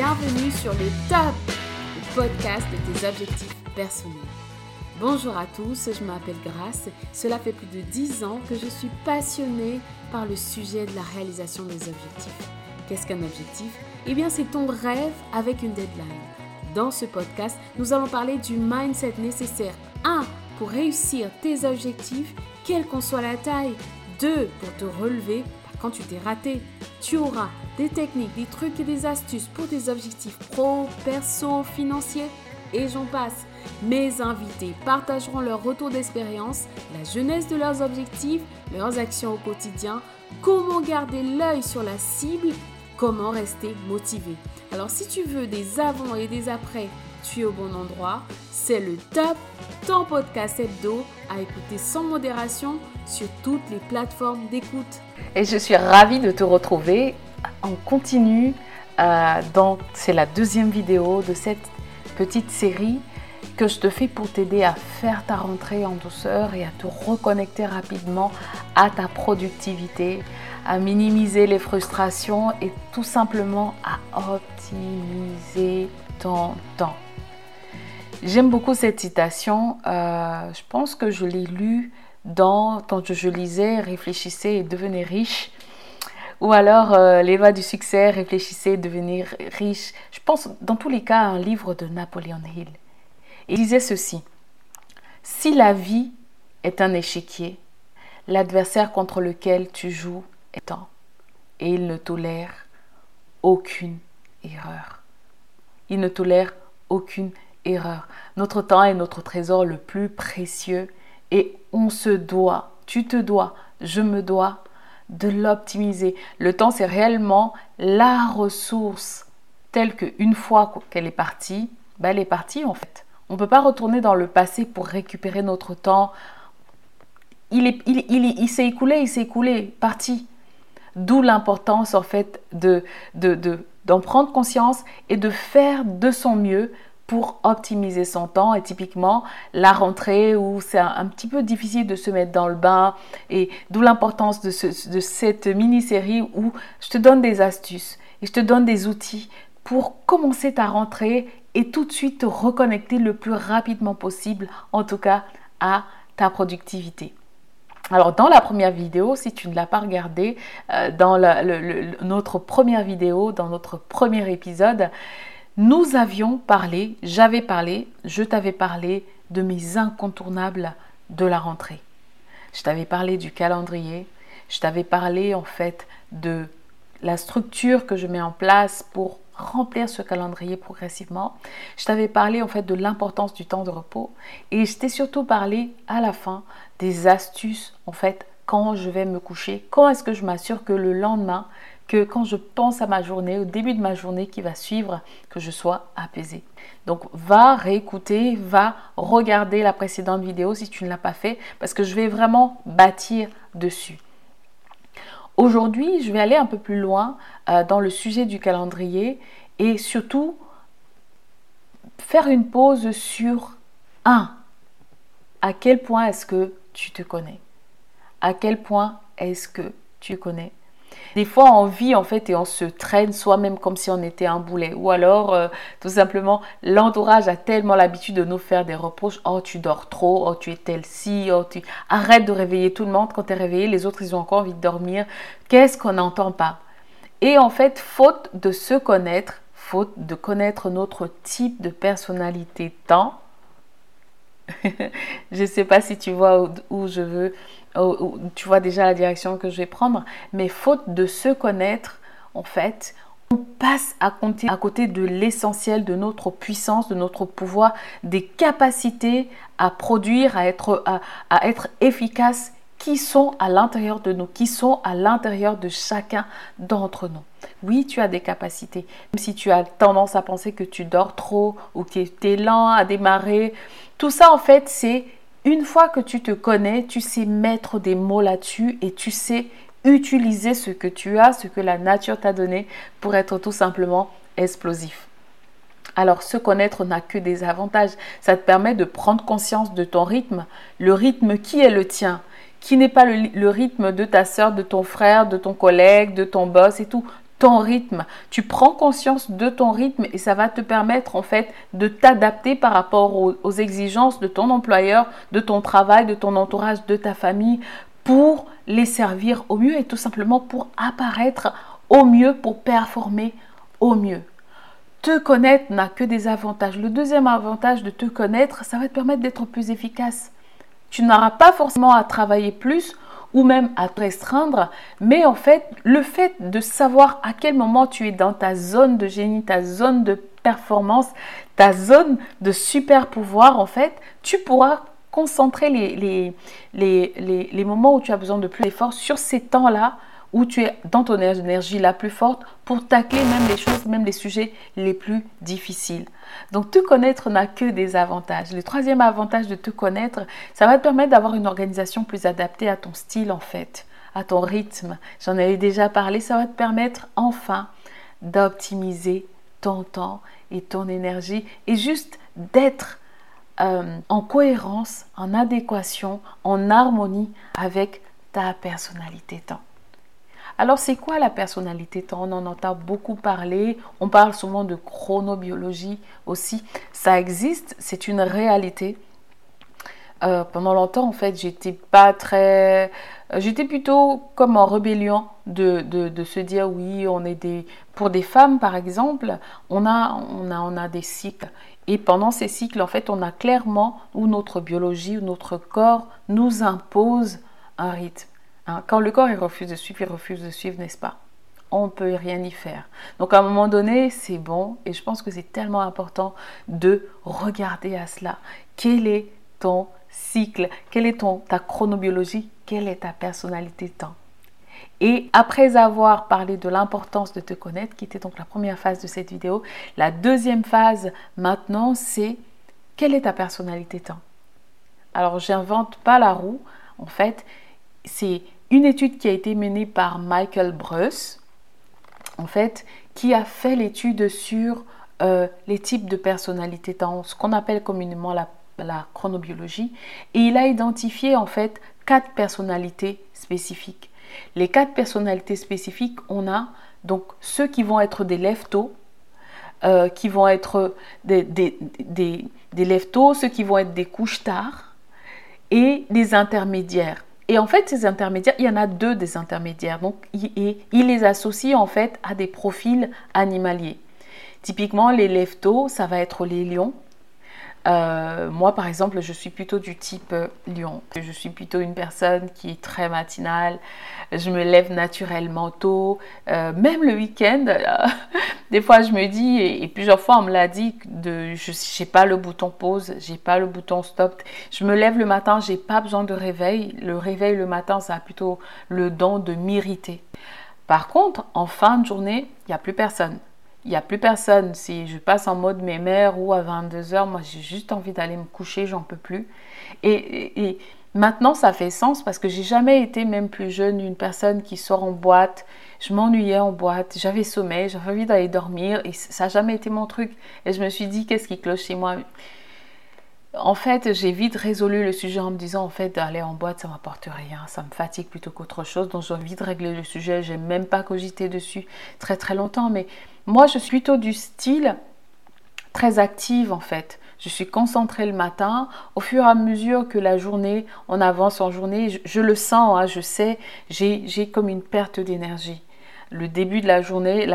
bienvenue sur le top, le podcast de tes objectifs personnels. Bonjour à tous, je m'appelle Grace. Cela fait plus de 10 ans que je suis passionnée par le sujet de la réalisation des objectifs. Qu'est-ce qu'un objectif? Eh bien, c'est ton rêve avec une deadline. Dans ce podcast, nous allons parler du mindset nécessaire 1 pour réussir tes objectifs, quelle qu'en soit la taille. 2 pour te relever quand tu t'es raté. Tu auras des techniques, des trucs et des astuces pour tes objectifs pro, perso, financiers et j'en passe. Mes invités partageront leur retour d'expérience, la jeunesse de leurs objectifs, leurs actions au quotidien, comment garder l'œil sur la cible, comment rester motivé. Alors si tu veux des avant et des après, tu es au bon endroit. C'est le top, ton podcast hebdo à écouter sans modération sur toutes les plateformes d'écoute. Et je suis ravie de te retrouver en continu. Euh, c'est la deuxième vidéo de cette petite série que je te fais pour t'aider à faire ta rentrée en douceur et à te reconnecter rapidement à ta productivité, à minimiser les frustrations et tout simplement à optimiser ton temps. J'aime beaucoup cette citation. Euh, je pense que je l'ai lue dans quand je lisais Réfléchissez et devenez riche. Ou alors euh, Les lois du succès, réfléchissez et devenir riche. Je pense dans tous les cas un livre de Napoleon Hill. Il disait ceci. Si la vie est un échiquier, l'adversaire contre lequel tu joues est temps et il ne tolère aucune erreur. Il ne tolère aucune erreur. Notre temps est notre trésor le plus précieux et on se doit, tu te dois, je me dois de l'optimiser. Le temps, c'est réellement la ressource telle qu'une fois qu'elle est partie, ben, elle est partie en fait. On ne peut pas retourner dans le passé pour récupérer notre temps. Il, est, il, il, il s'est écoulé, il s'est écoulé, parti. D'où l'importance en fait de, de, de, d'en prendre conscience et de faire de son mieux pour optimiser son temps. Et typiquement, la rentrée où c'est un, petit peu difficile de se mettre dans le bain. Et d'où l'importance de, ce, de cette mini-série où je te donne des astuces et je te donne des outils pour commencer ta rentrée et tout de suite te reconnecter le plus rapidement possible, en tout cas à ta productivité. Alors dans la première vidéo, si tu ne l'as pas regardée, euh, dans notre première vidéo, dans notre premier épisode, nous avions parlé, j'avais parlé, je t'avais parlé de mes incontournables de la rentrée. Je t'avais parlé du calendrier, je t'avais parlé en fait de la structure que je mets en place pour remplir ce calendrier progressivement. Je t'avais parlé en fait de l'importance du temps de repos et je t'ai surtout parlé à la fin des astuces en fait quand je vais me coucher, comment est-ce que je m'assure que le lendemain, que quand je pense à ma journée, au début de ma journée qui va suivre, que je sois apaisée. Donc va réécouter, va regarder la précédente vidéo si tu ne l'as pas fait parce que je vais vraiment bâtir dessus. Aujourd'hui, je vais aller un peu plus loin euh, dans le sujet du calendrier et surtout faire une pause sur un. À quel point est-ce que tu te connais? À quel point est-ce que tu connais des fois, on vit en fait et on se traîne soi-même comme si on était un boulet. Ou alors, euh, tout simplement, l'entourage a tellement l'habitude de nous faire des reproches. Oh, tu dors trop. Oh, tu es tel ci. Oh, tu... Arrête de réveiller tout le monde. Quand tu es réveillé, les autres, ils ont encore envie de dormir. Qu'est-ce qu'on n'entend pas? Et en fait, faute de se connaître, faute de connaître notre type de personnalité tant, je ne sais pas si tu vois où je veux tu vois déjà la direction que je vais prendre, mais faute de se connaître, en fait, on passe à, côté de l'essentiel de notre puissance, de notre pouvoir, des capacités à produire, à être, à, à être efficace qui sont à l'intérieur de nous, qui sont à l'intérieur de chacun d'entre nous. Oui, tu as des capacités. Même si tu as tendance à penser que tu dors trop ou que tu es lent à démarrer, tout ça en fait c'est une fois que tu te connais, tu sais mettre des mots là-dessus et tu sais utiliser ce que tu as, ce que la nature t'a donné pour être tout simplement explosif. Alors, se connaître n'a que des avantages. Ça te permet de prendre conscience de ton rythme, le rythme qui est le tien, qui n'est pas le, rythme de ta soeur, de ton frère, de ton collègue, de ton boss et tout. Ton rythme. Tu prends conscience de ton rythme et ça va te permettre en fait de t'adapter par rapport aux, exigences de ton employeur, de ton travail, de ton entourage, de ta famille pour les servir au mieux et tout simplement pour apparaître au mieux, pour performer au mieux. Te connaître n'a que des avantages. Le deuxième avantage de te connaître, ça va te permettre d'être plus efficace. Tu n'auras pas forcément à travailler plus ou même à te restreindre, mais en fait, le fait de savoir à quel moment tu es dans ta zone de génie, ta zone de performance, ta zone de super pouvoir, en fait, tu pourras concentrer les, les, les, les moments où tu as besoin de plus d'efforts sur ces temps-là où tu es dans ton énergie la plus forte pour tacler même les choses, même les sujets les plus difficiles. Donc te connaître n'a que des avantages. Le troisième avantage de te connaître, ça va te permettre d'avoir une organisation plus adaptée à ton style en fait, à ton rythme. J'en avais déjà parlé, ça va te permettre enfin d'optimiser ton temps et ton énergie et juste d'être euh, en cohérence, en adéquation, en harmonie avec ta personnalité temps. Alors, c'est quoi la personnalité On en entend beaucoup parler. On parle souvent de chronobiologie aussi. Ça existe, c'est une réalité. Euh, pendant longtemps, en fait, j'étais pas très. J'étais plutôt comme en rébellion de, se dire oui, on est des. Pour des femmes, par exemple, on a, on a, on a des cycles. Et pendant ces cycles, en fait, on a clairement où notre biologie, où notre corps nous impose un rythme. Hein, quand le corps il refuse de suivre, il refuse de suivre, n'est-ce pas? On ne peut rien y faire. Donc à un moment donné, c'est bon et je pense que c'est tellement important de regarder à cela. Quel est ton cycle? Quelle est ton, ta chronobiologie? Quelle est ta personnalité temps? Et après avoir parlé de l'importance de te connaître, qui était donc la première phase de cette vidéo, la deuxième phase maintenant, c'est quelle est ta personnalité temps? Alors, j'invente pas la roue. En fait, c'est une étude qui a été menée par Michael Bruce, en fait, qui a fait l'étude sur euh, les types de personnalités dans ce qu'on appelle communément la, chronobiologie, et il a identifié en fait quatre personnalités spécifiques. Les quatre personnalités spécifiques, on a donc ceux qui vont être des lève euh, qui vont être des, des, des, des ceux qui vont être des couches tard et des intermédiaires. Et en fait, ces intermédiaires, il y en a deux des intermédiaires. Donc, il, les associe en fait à des profils animaliers. Typiquement, les leftos, ça va être les lions. Euh, moi, par exemple, je suis plutôt du type euh, lion. Je suis plutôt une personne qui est très matinale. Je me lève naturellement tôt. Euh, même le week-end, des fois, je me dis, et, plusieurs fois, on me l'a dit, je n'ai pas le bouton pause, j'ai pas le bouton stop. Je me lève le matin, j'ai pas besoin de réveil. Le réveil le matin, ça a plutôt le don de m'irriter. Par contre, en fin de journée, il n'y a plus personne il n'y a plus personne. Si je passe en mode mémère ou à 22h, moi j'ai juste envie d'aller me coucher, j'en peux plus. Et, maintenant ça fait sens parce que j'ai jamais été, même plus jeune, une personne qui sort en boîte. Je m'ennuyais en boîte, j'avais sommeil, j'avais envie d'aller dormir et ça n'a jamais été mon truc. Et je me suis dit, qu'est-ce qui cloche chez moi? En fait, j'ai vite résolu le sujet en me disant en fait d'aller en boîte ça m'apporte rien, ça me fatigue plutôt qu'autre chose. Donc j'ai envie de régler le sujet, j'ai même pas cogité dessus très très longtemps mais moi, je suis plutôt du style très active en fait. Je suis concentrée le matin. Au fur et à mesure que la journée, on avance en journée, je, le sens, hein, je sais, j'ai comme une perte d'énergie. Le début de la journée,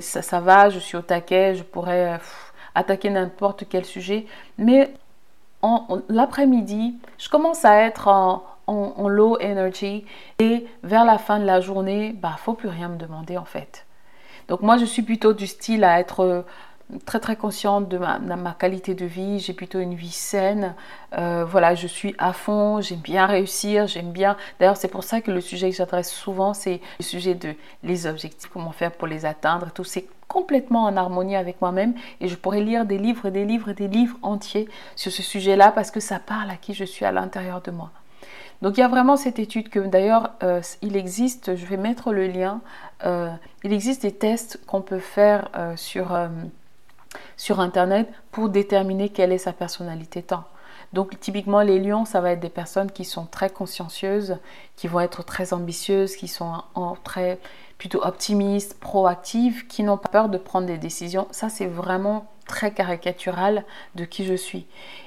ça, va, je suis au taquet, je pourrais attaquer n'importe quel sujet. Mais l'après-midi, je commence à être en, low energy et vers la fin de la journée, bah faut plus rien me demander en fait. Donc moi, je suis plutôt du style à être euh, très très consciente de ma, qualité de vie, j'ai plutôt une vie saine, euh, voilà, je suis à fond, j'aime bien réussir, j'aime bien, d'ailleurs c'est pour ça que le sujet que j'adresse souvent c'est le sujet de les objectifs, comment faire pour les atteindre, tout. C'est complètement en harmonie avec moi-même et je pourrais lire des livres, des livres, des livres entiers sur ce sujet-là parce que ça parle à qui je suis à l'intérieur de moi. Donc il y a vraiment cette étude que d'ailleurs euh, il existe, je vais mettre le lien, euh, il existe des tests qu'on peut faire euh, sur, sur Internet pour déterminer quelle est sa personnalité temps. Donc typiquement les lions, ça va être des personnes qui sont très consciencieuses, qui vont être très ambitieuses, qui sont en, très plutôt optimistes, proactives, qui n'ont pas peur de prendre des décisions. Ça c'est vraiment très caricatural de qui je suis.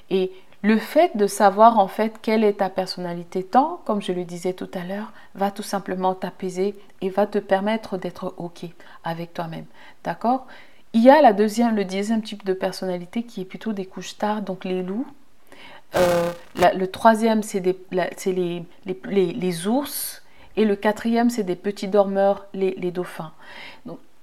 Et le fait de savoir en fait quelle est ta personnalité tant, comme je le disais tout à l'heure, va tout simplement t'apaiser et va te permettre d'être OK avec toi-même. D'accord? Il y a la deuxième, le deuxième type de personnalité qui est plutôt des couches tard, donc les loups. Euh, le troisième, c'est les, ours. Et le quatrième, c'est des petits dormeurs, les, dauphins.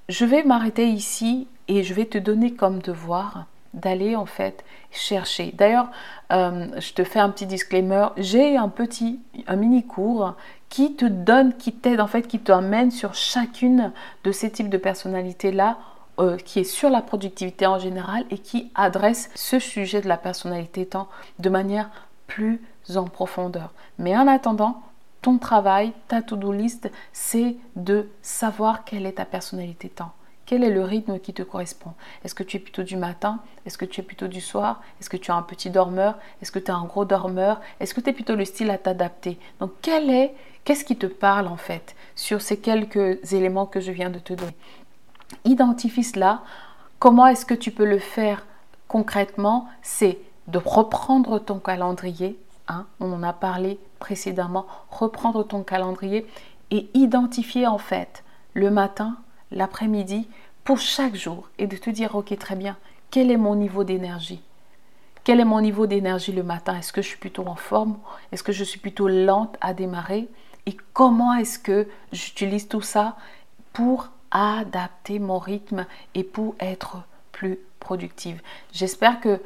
Je vais m'arrêter ici et je vais te donner comme devoir d'aller en fait chercher. D'ailleurs, euh, je te fais un petit disclaimer. J'ai un petit, un mini cours qui te donne, qui t'aide en fait, qui t'amène sur chacune de ces types de personnalités là. Euh, qui est sur la productivité en général et qui adresse ce sujet de la personnalité temps de manière plus en profondeur. Mais en attendant, ton travail, ta to-do list, c'est de savoir quelle est ta personnalité temps. Quel est le rythme qui te correspond? Est-ce que tu es plutôt du matin? Est-ce que tu es plutôt du soir? Est-ce que tu es un petit dormeur? Est-ce que tu es un gros dormeur? Est-ce que tu es plutôt le style à t'adapter? Donc, quel est, qu'est-ce qui te parle en fait sur ces quelques éléments que je viens de te donner? Identifie cela. Comment est-ce que tu peux le faire concrètement? C'est de reprendre ton calendrier. On en a parlé précédemment. Reprendre ton calendrier et identifier en fait le matin, l'après-midi, pour chaque jour et de te dire, ok, très bien, quel est mon niveau d'énergie? Quel est mon niveau d'énergie le matin? Est-ce que je suis plutôt en forme? Est-ce que je suis plutôt lente à démarrer? Et comment est-ce que j'utilise tout ça pour adapter mon rythme et pour être plus productive? J'espère que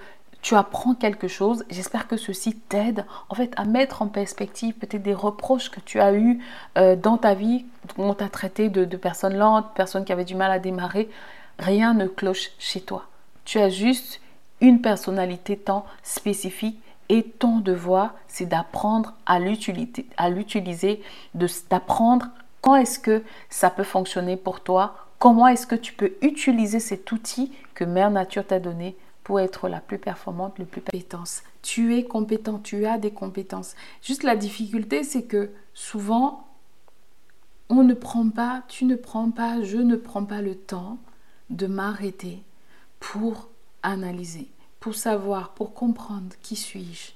tu apprends quelque chose. J'espère que ceci t'aide en fait à mettre en perspective peut-être des reproches que tu as eus euh, dans ta vie, on t'a traité de, de personnes lentes, personnes qui avaient du mal à démarrer. Rien ne cloche chez toi. Tu as juste une personnalité tant spécifique et ton devoir, c'est d'apprendre à l'utiliser, d'apprendre comment est-ce que ça peut fonctionner pour toi, comment est-ce que tu peux utiliser cet outil que Mère Nature t'a donné pour être la plus performante, le plus compétente. Tu es compétent, tu as des compétences. Juste la difficulté, c'est que souvent, on ne prend pas, tu ne prends pas, je ne prends pas le temps de m'arrêter pour analyser, pour savoir, pour comprendre qui suis-je,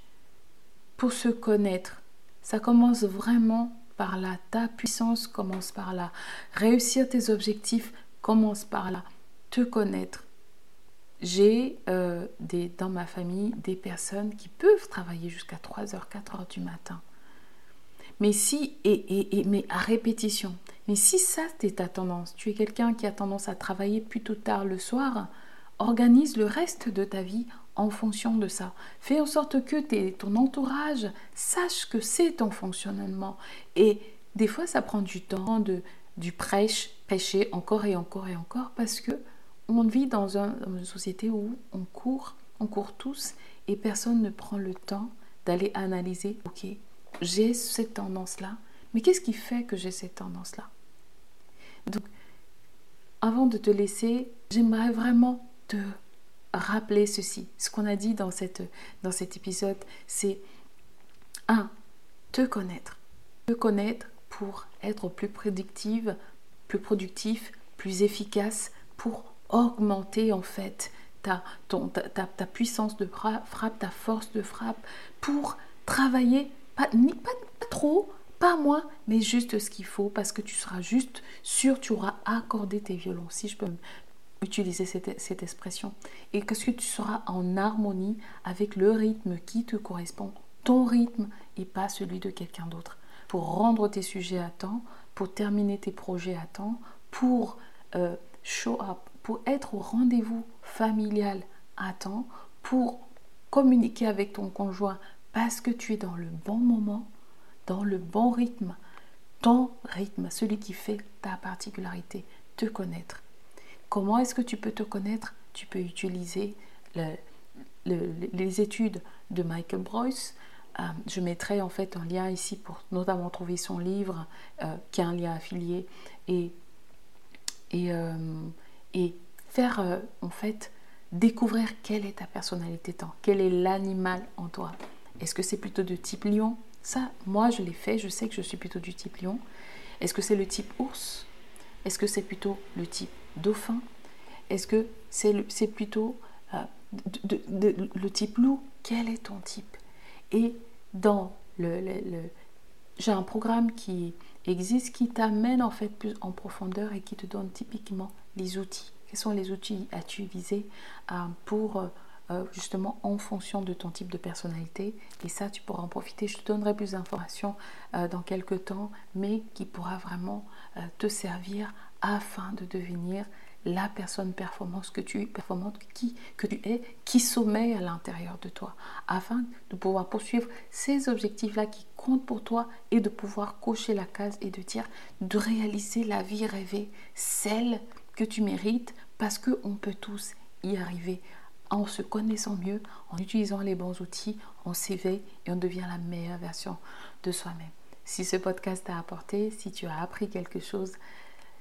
pour se connaître. Ça commence vraiment par là. Ta puissance commence par là. Réussir tes objectifs commence par là. Te connaître, j'ai euh, dans ma famille des personnes qui peuvent travailler jusqu'à 3h, 4h du matin. Mais si, et, et, mais à répétition, mais si ça c'est ta tendance, tu es quelqu'un qui a tendance à travailler plutôt tard le soir, organise le reste de ta vie en fonction de ça. Fais en sorte que ton entourage sache que c'est ton fonctionnement. Et des fois, ça prend du temps de du prêche, prêcher encore et encore et encore parce que on vit dans, une société où on court, on court tous et personne ne prend le temps d'aller analyser, ok, j'ai cette tendance-là, mais qu'est-ce qui fait que j'ai cette tendance-là? Donc, avant de te laisser, j'aimerais vraiment te rappeler ceci. Ce qu'on a dit dans, dans cet épisode, c'est 1. Te connaître. Te connaître pour être plus prédictive, plus productif, plus efficace, pour augmenter en fait ta, ton, ta, puissance de frappe, ta force de frappe, pour travailler, pas, pas, pas trop, pas moins, mais juste ce qu'il faut, parce que tu seras juste sûr, tu auras accordé tes violons, si je peux utiliser cette, expression, et que tu seras en harmonie avec le rythme qui te correspond, ton rythme et pas celui de quelqu'un d'autre, pour rendre tes sujets à temps, pour terminer tes projets à temps, pour euh, show up, pour être au rendez-vous familial à temps, pour communiquer avec ton conjoint parce que tu es dans le bon moment, dans le bon rythme, ton rythme, celui qui fait ta particularité, te connaître. Comment est-ce que tu peux te connaître? Tu peux utiliser les études de Michael Broyce. Euh, je mettrai en fait un lien ici pour notamment trouver son livre euh, qui a un lien affilié et, et, euh, et faire euh, en fait découvrir quelle est ta personnalité, quel est l'animal en toi. Est-ce que c'est plutôt de type lion? Ça, moi, je l'ai fait, je sais que je suis plutôt du type lion. Est-ce que c'est le type ours? Est-ce que c'est plutôt le type dauphin? Est-ce que c'est plutôt euh, le type loup? Quel est ton type? Et dans le, j'ai un programme qui existe qui t'amène en fait plus en profondeur et qui te donne typiquement les outils. Quels sont les outils à utiliser euh, pour euh, euh, justement en fonction de ton type de personnalité et ça tu pourras en profiter. Je te donnerai plus d'informations dans quelques temps mais qui pourra vraiment te servir afin de devenir la personne performance que tu es, performante qui, que tu es, qui sommeille à l'intérieur de toi, afin de pouvoir poursuivre ces objectifs-là qui comptent pour toi et de pouvoir cocher la case et de dire, de réaliser la vie rêvée, celle que tu mérites, parce qu'on peut tous y arriver en se connaissant mieux, en utilisant les bons outils, on s'éveille et on devient la meilleure version de soi-même. Si ce podcast t'a apporté, si tu as appris quelque chose,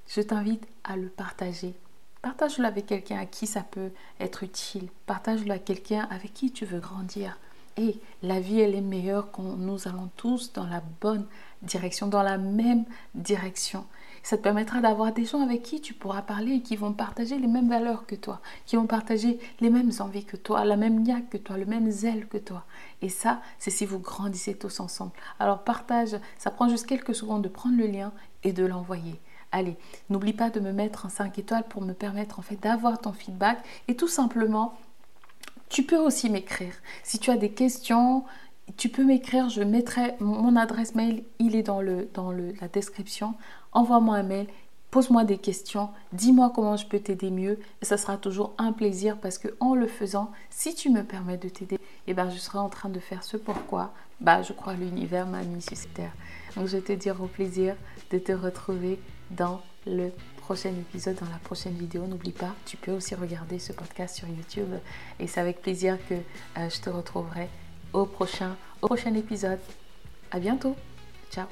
je t'invite à le partager Partage-le avec quelqu'un à qui ça peut être utile. Partage-le à quelqu'un avec qui tu veux grandir. Et la vie, elle est meilleure quand nous allons tous dans la bonne direction, dans la même direction. Ça te permettra d'avoir des gens avec qui tu pourras parler et qui vont partager les mêmes valeurs que toi, qui vont partager les mêmes envies que toi, la même niaque que toi, le même zèle que toi. Et ça, c'est si vous grandissez tous ensemble. Alors partage, ça prend juste quelques secondes de prendre le lien et de l'envoyer. Allez, n'oublie pas de me mettre un 5 étoiles pour me permettre en fait d'avoir ton feedback et tout simplement tu peux aussi m'écrire. Si tu as des questions, tu peux m'écrire, je mettrai mon adresse mail, il est dans, le, dans la description. Envoie-moi un mail, pose-moi des questions, dis-moi comment je peux t'aider mieux. Et ça sera toujours un plaisir parce que en le faisant, si tu me permets de t'aider, eh ben, je serai en train de faire ce pourquoi bah, je crois l'univers m'a mis sur cette terre. Donc je te dis au plaisir de te retrouver dans le prochain épisode, dans la prochaine vidéo. N'oublie pas, tu peux aussi regarder ce podcast sur YouTube et c'est avec plaisir que euh, je te retrouverai au prochain, au prochain épisode. À bientôt. Ciao.